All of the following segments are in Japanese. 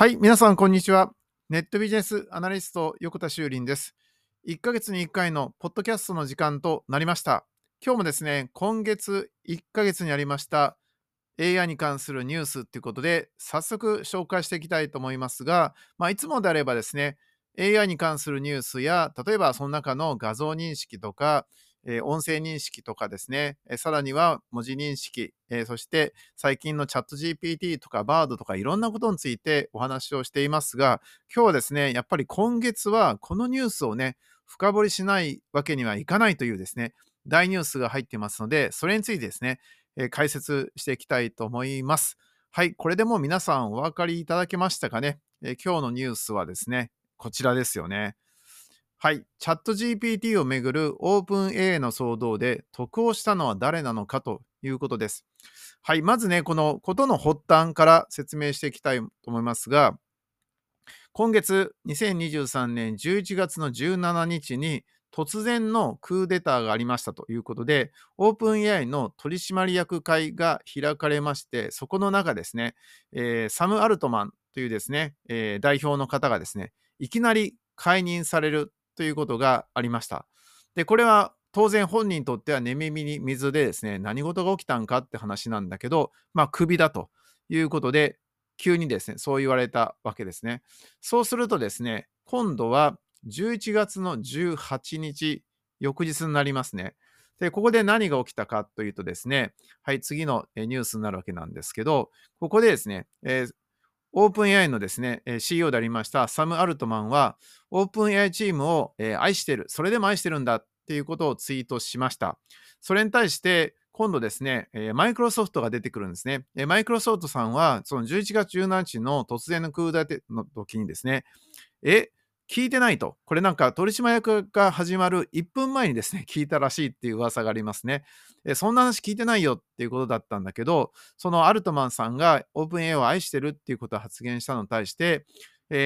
はい、皆さん、こんにちは。ネットビジネスアナリスト、横田修林です。1ヶ月に1回のポッドキャストの時間となりました。今日もですね、今月1ヶ月にありました AI に関するニュースということで、早速紹介していきたいと思いますが、まあ、いつもであればですね、AI に関するニュースや、例えばその中の画像認識とか、え、音声認識とかですね、え、さらには文字認識、え、そして最近のチャット GPT とか BARD とかいろんなことについてお話をしていますが、今日はですね、やっぱり今月はこのニュースをね、深掘りしないわけにはいかないというですね、大ニュースが入ってますので、それについてですね、え解説していきたいと思います。はい、これでもう皆さんお分かりいただけましたかね、え今日のニュースはですね、こちらですよね。はい。チャット GPT をめぐるオープン AI の騒動で得をしたのは誰なのかということです。はい。まずね、このことの発端から説明していきたいと思いますが、今月2023年11月の17日に突然のクーデターがありましたということで、オープン AI の取締役会が開かれまして、そこの中ですね、えー、サム・アルトマンというですね、えー、代表の方がですね、いきなり解任されるということがありました。で、これは当然本人にとっては寝耳に水でですね、何事が起きたんかって話なんだけど、まあ、クビだということで、急にですね、そう言われたわけですね。そうするとですね、今度は11月の18日、翌日になりますね。で、ここで何が起きたかというとですね、はい、次のニュースになるわけなんですけど、ここでですね、えー、オープン AI のですね、CEO でありましたサム・アルトマンは、オープン AI チームを愛してる、それでも愛してるんだっていうことをツイートしました。それに対して、今度ですね、マイクロソフトが出てくるんですね。マイクロソフトさんは、その11月17日の突然の空ーの時にですね、え、聞いてないと。これなんか取締役が始まる1分前にですね、聞いたらしいっていう噂がありますね。えそんな話聞いてないよっていうことだったんだけど、そのアルトマンさんがオープン AI を愛してるっていうことを発言したのに対して、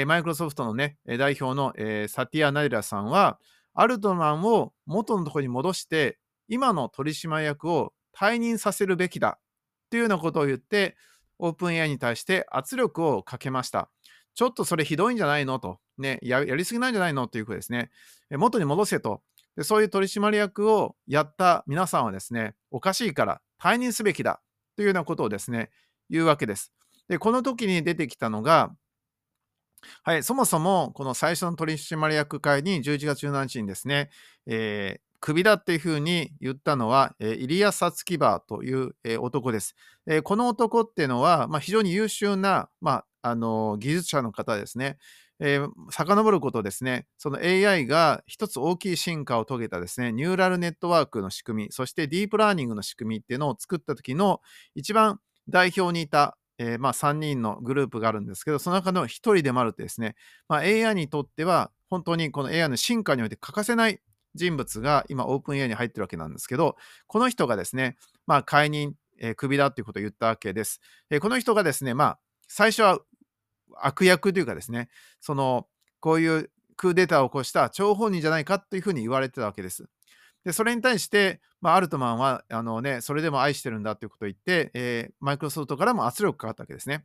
マイクロソフトのね、代表の、え、サティア・ナデラさんは、アルトマンを元のところに戻して、今の取締役を退任させるべきだっていうようなことを言って、オープン AI に対して圧力をかけました。ちょっとそれひどいんじゃないの？と、ね、やりすぎなんじゃないの？ということですね。元に戻せとで。そういう取締役をやった皆さんはですね、おかしいから退任すべきだというようなことをですね、言うわけです。で、この時に出てきたのが、はい、そもそもこの最初の取締役会に11月17日にですね、えー、クビだっていうふうに言ったのは、えー、イリア・サツキバーという、えー、男です。えー、この男っていうのは、まあ、非常に優秀な、まあ、あの技術者の方ですね。えー、遡ることですね、その AI が一つ大きい進化を遂げたですね、ニューラルネットワークの仕組み、そしてディープラーニングの仕組みっていうのを作った時の一番代表にいた、えー、まあ、3人のグループがあるんですけど、その中の1人でもあるってですね、まあ、AI にとっては本当にこの AI の進化において欠かせない人物が今オープン AI に入ってるわけなんですけど、この人がですね、まあ、解任、えー、クビだっていうことを言ったわけです。えー、この人がですね、まあ、最初は悪役というかですね、その、こういうクーデターを起こした張本人じゃないかというふうに言われてたわけです。で、それに対して、まあ、アルトマンは、あのね、それでも愛してるんだということを言って、えー、マイクロソフトからも圧力かかったわけですね。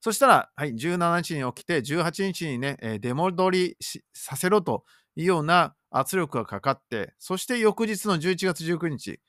そしたら、はい、17日に起きて、18日にね、出戻りさせろというような圧力がかかって、そして翌日の11月19日、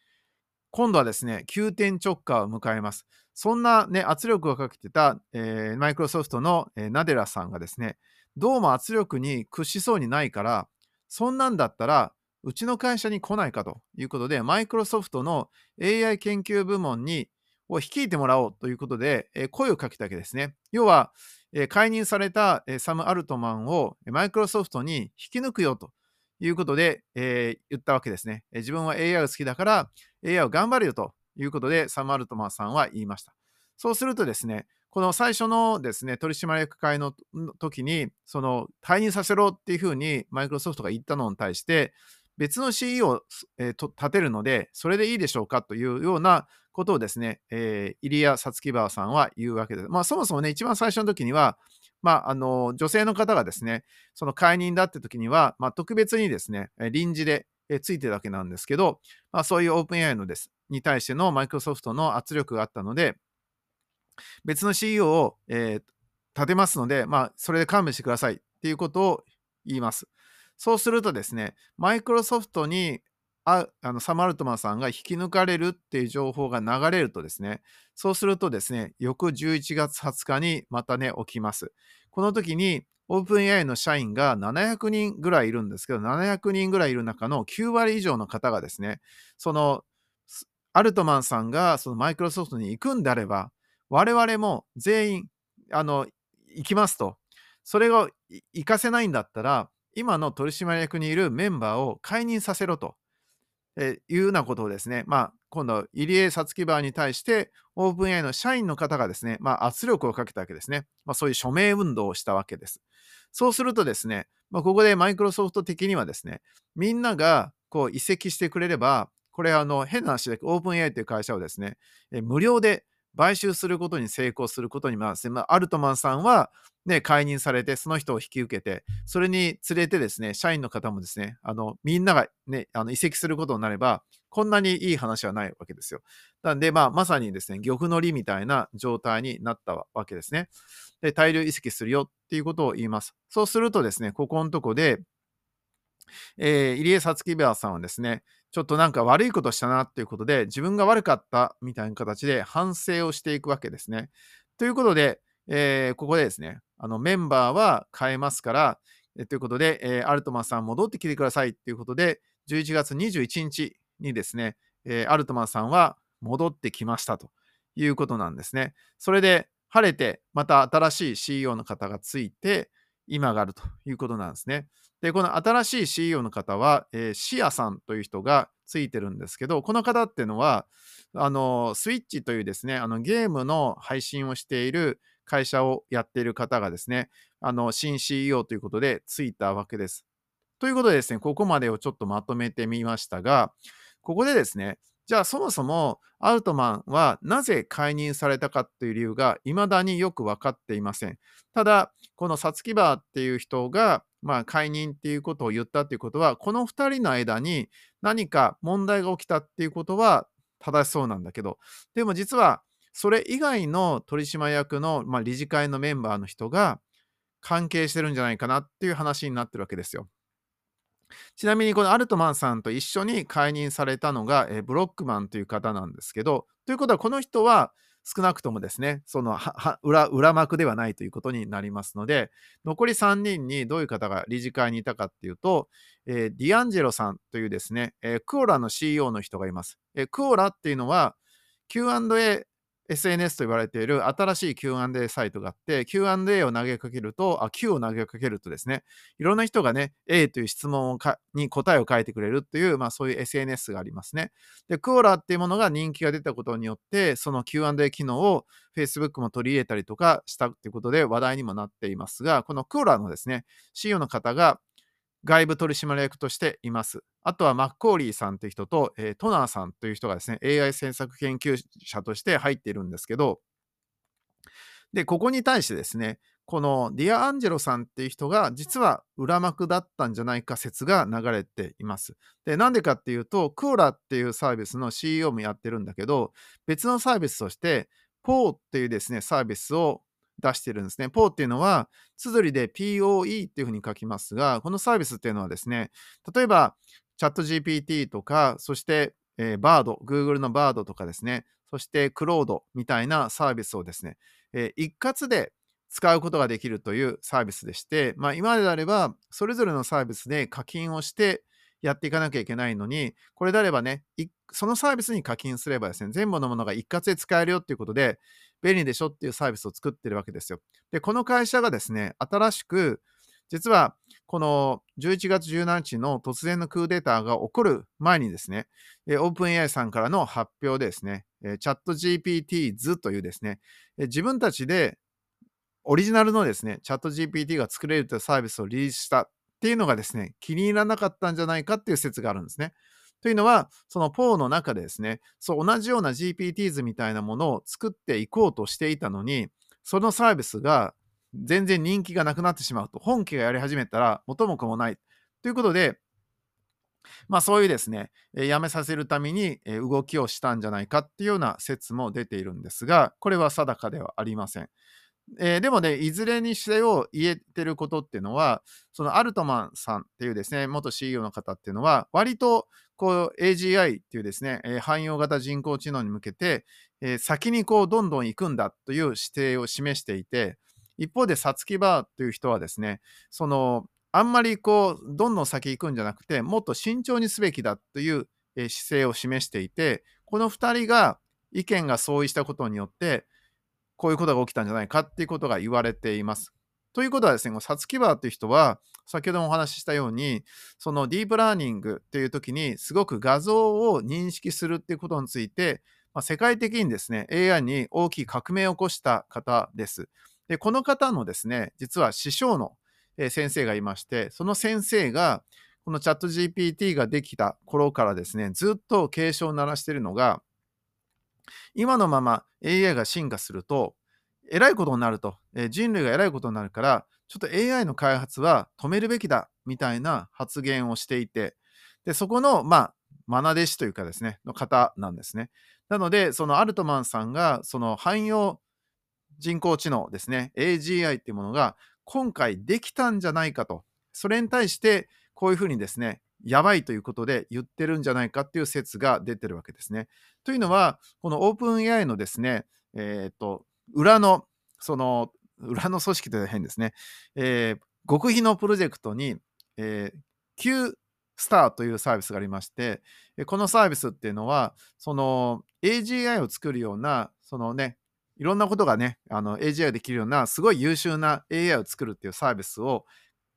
今度はですね、急転直下を迎えます。そんなね、圧力をかけてた、えー、マイクロソフトの、えー、ナデラさんがですね、どうも圧力に屈しそうにないから、そんなんだったら、うちの会社に来ないかということで、マイクロソフトの AI 研究部門にを率いてもらおうということで、えー、声をかけたわけですね。要は、えー、解任された、え、サム・アルトマンをマイクロソフトに引き抜くよということで、え言ったわけですね、え自分は AI が好きだから AI を頑張るよということで、サム・アルトマンさんは言いました。そうするとですね、この最初のですね、取締役会の時に、その退任させろっていうふうにマイクロソフトが言ったのに対して、別の CEO を、えー、立てるので、それでいいでしょうかというようなことをですね、えー、イリア・サツキバーさんは言うわけです。まあ、そもそもね、一番最初の時には、まあ、あの女性の方がですね、その解任だって時には、まあ、特別にですね、臨時でついてるわけなんですけど、まあ、そういうオープン AI のです、に対してのマイクロソフトの圧力があったので、別の CEO を、えー、立てますので、まあ、それで勘弁してくださいっていうことを言います。そうするとですね、マイクロソフトにああのサム・アルトマンさんが引き抜かれるっていう情報が流れるとですね、そうするとですね、翌11月20日にまたね、起きます。この時に、オープン AI の社員が700人ぐらいいるんですけど、700人ぐらいいる中の9割以上の方がですね、そのアルトマンさんがそのマイクロソフトに行くんであれば、我々も全員、あの、行きますと。それが行かせないんだったら、今の取締役にいるメンバーを解任させろと。えいうようなことをですね、まあ、今度、入江皐月バーに対して、オープン AI の社員の方がですね、まあ、圧力をかけたわけですね。まあ、そういう署名運動をしたわけです。そうするとですね、まあ、ここでマイクロソフト的にはですね、みんながこう移籍してくれれば、これあの変な話で、オープン AI という会社をですね、無料で買収することに成功することに、まあ、アルトマンさんは、ね、解任されて、その人を引き受けて、それに連れてですね、社員の方もですね、あの、みんながね、あの移籍することになれば、こんなにいい話はないわけですよ。なんで、まあ、まさにですね、玉の利みたいな状態になったわけですね。で、大量移籍するよっていうことを言います。そうするとですね、ここのとこで、えー、入江さつき部屋さんはですね、ちょっとなんか悪いことしたなっていうことで、自分が悪かったみたいな形で反省をしていくわけですね。ということで、えー、ここでですね、あのメンバーは変えますから、えということで、えー、アルトマンさん戻ってきてくださいっていうことで、11月21日にですね、えー、アルトマンさんは戻ってきましたということなんですね。それで晴れて、また新しい CEO の方がついて、今があるということなんですね。で、この新しい CEO の方は、えー、シアさんという人がついてるんですけど、この方っていうのは、あの、スイッチというですね、あのゲームの配信をしている会社をやっている方がですね、あの、新 CEO ということでついたわけです。ということでですね、ここまでをちょっとまとめてみましたが、ここでですね、じゃあそもそもアウトマンはなぜ解任されたかっていう理由が未だによく分かっていません。ただ、このサツキバーっていう人が、まあ、解任っていうことを言ったっていうことは、この2人の間に何か問題が起きたっていうことは正しそうなんだけど、でも実はそれ以外の取締役の、まあ、理事会のメンバーの人が関係してるんじゃないかなっていう話になってるわけですよ。ちなみにこのアルトマンさんと一緒に解任されたのが、えブロックマンという方なんですけど、ということはこの人は少なくともですね、その黒幕ではないということになりますので、残り3人にどういう方が理事会にいたかっていうと、えー、ディアンジェロさんというですね、えー、 Quora の CEO の人がいます。えー、 Quora っていうのは Q&A SNS と言われている新しい Q&A サイトがあって、Q&A を投げかけると、あ、Q を投げかけるとですね、いろんな人がね、A という質問に答えを書いてくれるっていう、まあそういう SNS がありますね。で、 Quora っていうものが人気が出たことによって、その Q&A 機能を Facebook も取り入れたりとかしたっていうことで話題にもなっていますが、この Quora のですね、CEO の方が外部取締役としています。あとはマッコーリーさんという人と、えー、トナーさんという人がですね、AI 政策研究者として入っているんですけど、で、ここに対してですね、このディア・アンジェロさんっていう人が実は黒幕だったんじゃないか説が流れています。で、なんでかっていうと、クオラっていうサービスの CEO もやってるんだけど、別のサービスとして、ポーっていうですね、サービスを出してるんですね。PO っていうのは、綴りで POE っていうふうに書きますが、このサービスっていうのはですね、例えば、チャット GPT とか、そして、えー、Bard、Google の Bard とかですね、そして Cloud みたいなサービスをですね、えー、一括で使うことができるというサービスでして、まあ、今までであれば、それぞれのサービスで課金をしてやっていかなきゃいけないのに、これであればね、そのサービスに課金すればですね、全部のものが一括で使えるよっていうことで、便利でしょっていうサービスを作ってるわけですよ。で、この会社がですね、新しく、実はこの11月17日の突然のクーデターが起こる前にですね、オープン AI さんからの発表でですね、チャット GPT 図というですね、自分たちでオリジナルのですね、チャット GPT が作れるというサービスをリリースしたっていうのがですね、気に入らなかったんじゃないかっていう説があるんですね。というのは、その PO の中でですね、そう同じような GPT 図みたいなものを作っていこうとしていたのに、そのサービスが全然人気がなくなってしまうと、本家がやり始めたら元も子もない。ということで、まあそういうですね、やめさせるために、動きをしたんじゃないかっていうような説も出ているんですが、これは定かではありません。えー、でもね、いずれにせよ言えてることっていうのは、そのアルトマンさんっていうですね、元 CEO の方っていうのは、割とこう AGI っていうですね、えー、汎用型人工知能に向けて、えー、先にこうどんどん行くんだという姿勢を示していて、一方でサツキバーという人はですね、そのあんまりこうどんどん先行くんじゃなくて、もっと慎重にすべきだという、え、姿勢を示していて、この2人が意見が相違したことによって、こういうことが起きたんじゃないかっていうことが言われています。ということはですね、サツキバーっていう人は、先ほどもお話ししたように、そのディープラーニングっていう時に、すごく画像を認識するっていうことについて、まあ、世界的にですね、AI に大きい革命を起こした方です。で、この方のですね、実は師匠の先生がいまして、その先生が、このチャット GPT ができた頃からですね、ずっと警鐘を鳴らしているのが、今のまま AI が進化すると、えらいことになると、え人類がえらいことになるから、ちょっと AI の開発は止めるべきだみたいな発言をしていて、でそこの、まあ、愛弟子というかですね、の方なんですね。なので、そのアルトマンさんが、その汎用人工知能ですね、AGI っていうものが今回できたんじゃないかと、それに対してこういうふうにですね、やばいということで言ってるんじゃないかっていう説が出てるわけですね。というのは、この OpenAI のですね、えっ、ー、と、裏の、その、裏の組織というのは変ですね、えー、極秘のプロジェクトに、えー、Q スターというサービスがありまして、このサービスっていうのは、その AGI を作るような、そのね、いろんなことがね、あの AGI できるような、すごい優秀な AI を作るっていうサービスを、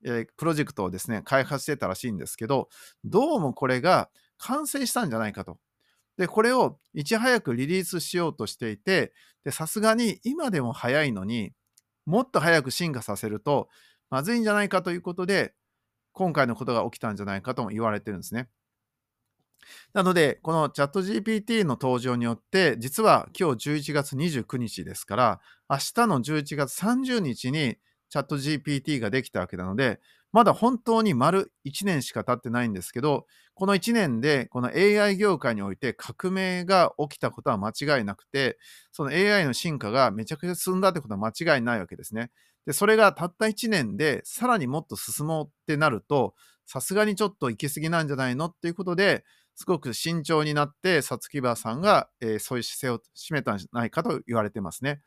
えー、プロジェクトをですね、開発してたらしいんですけど、どうもこれが完成したんじゃないかと。で、これをいち早くリリースしようとしていて、さすがに今でも早いのにもっと早く進化させるとまずいんじゃないかということで、今回のことが起きたんじゃないかとも言われてるんですね。なので、このチャット GPT の登場によって、実は今日11月29日ですから、明日の11月30日にチャット GPT ができたわけなので、まだ本当に丸1年しか経ってないんですけど、この1年でこの AI 業界において革命が起きたことは間違いなくて、その AI の進化がめちゃくちゃ進んだってことは間違いないわけですね。で、それがたった1年でさらにもっと進もうってなると、さすがにちょっと行き過ぎなんじゃないのっていうことで、すごく慎重になって、さつきばさんが、えー、そういう姿勢を示めたんじゃないかと言われてますね。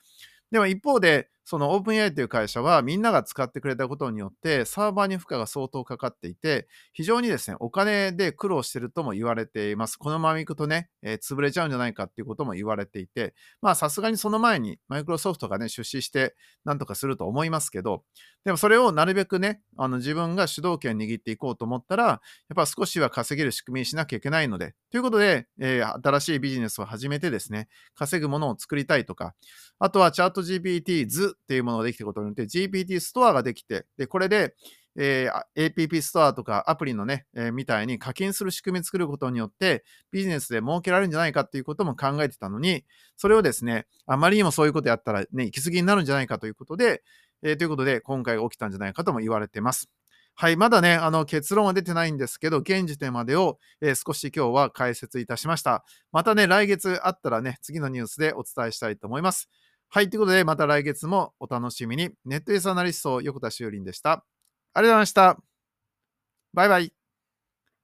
でも一方で、その OpenAI という会社はみんなが使ってくれたことによってサーバーに負荷が相当かかっていて非常にですねお金で苦労してるとも言われています。このままいくとね、えー、潰れちゃうんじゃないかっていうことも言われていてまあさすがにその前にマイクロソフトがね出資してなんとかすると思いますけどでもそれをなるべくねあの自分が主導権を握っていこうと思ったらやっぱ少しは稼げる仕組みにしなきゃいけないのでということで、えー、新しいビジネスを始めてですね稼ぐものを作りたいとかあとはチャット GPT 図っていうものができてことによって GPT ストアができて、で、これで、えー、APP ストアとかアプリのね、えー、みたいに課金する仕組み作ることによってビジネスで儲けられるんじゃないかっていうことも考えてたのに、それをですね、あまりにもそういうことやったらね、行き過ぎになるんじゃないかということで、えー、ということで今回起きたんじゃないかとも言われてます。はい、まだね、あの結論は出てないんですけど、現時点までを、えー、少し今日は解説いたしました。またね、来月あったらね、次のニュースでお伝えしたいと思います。はい。ということで、また来月もお楽しみに。ネットエースアナリスト、横田修林でした。ありがとうございました。バイバイ。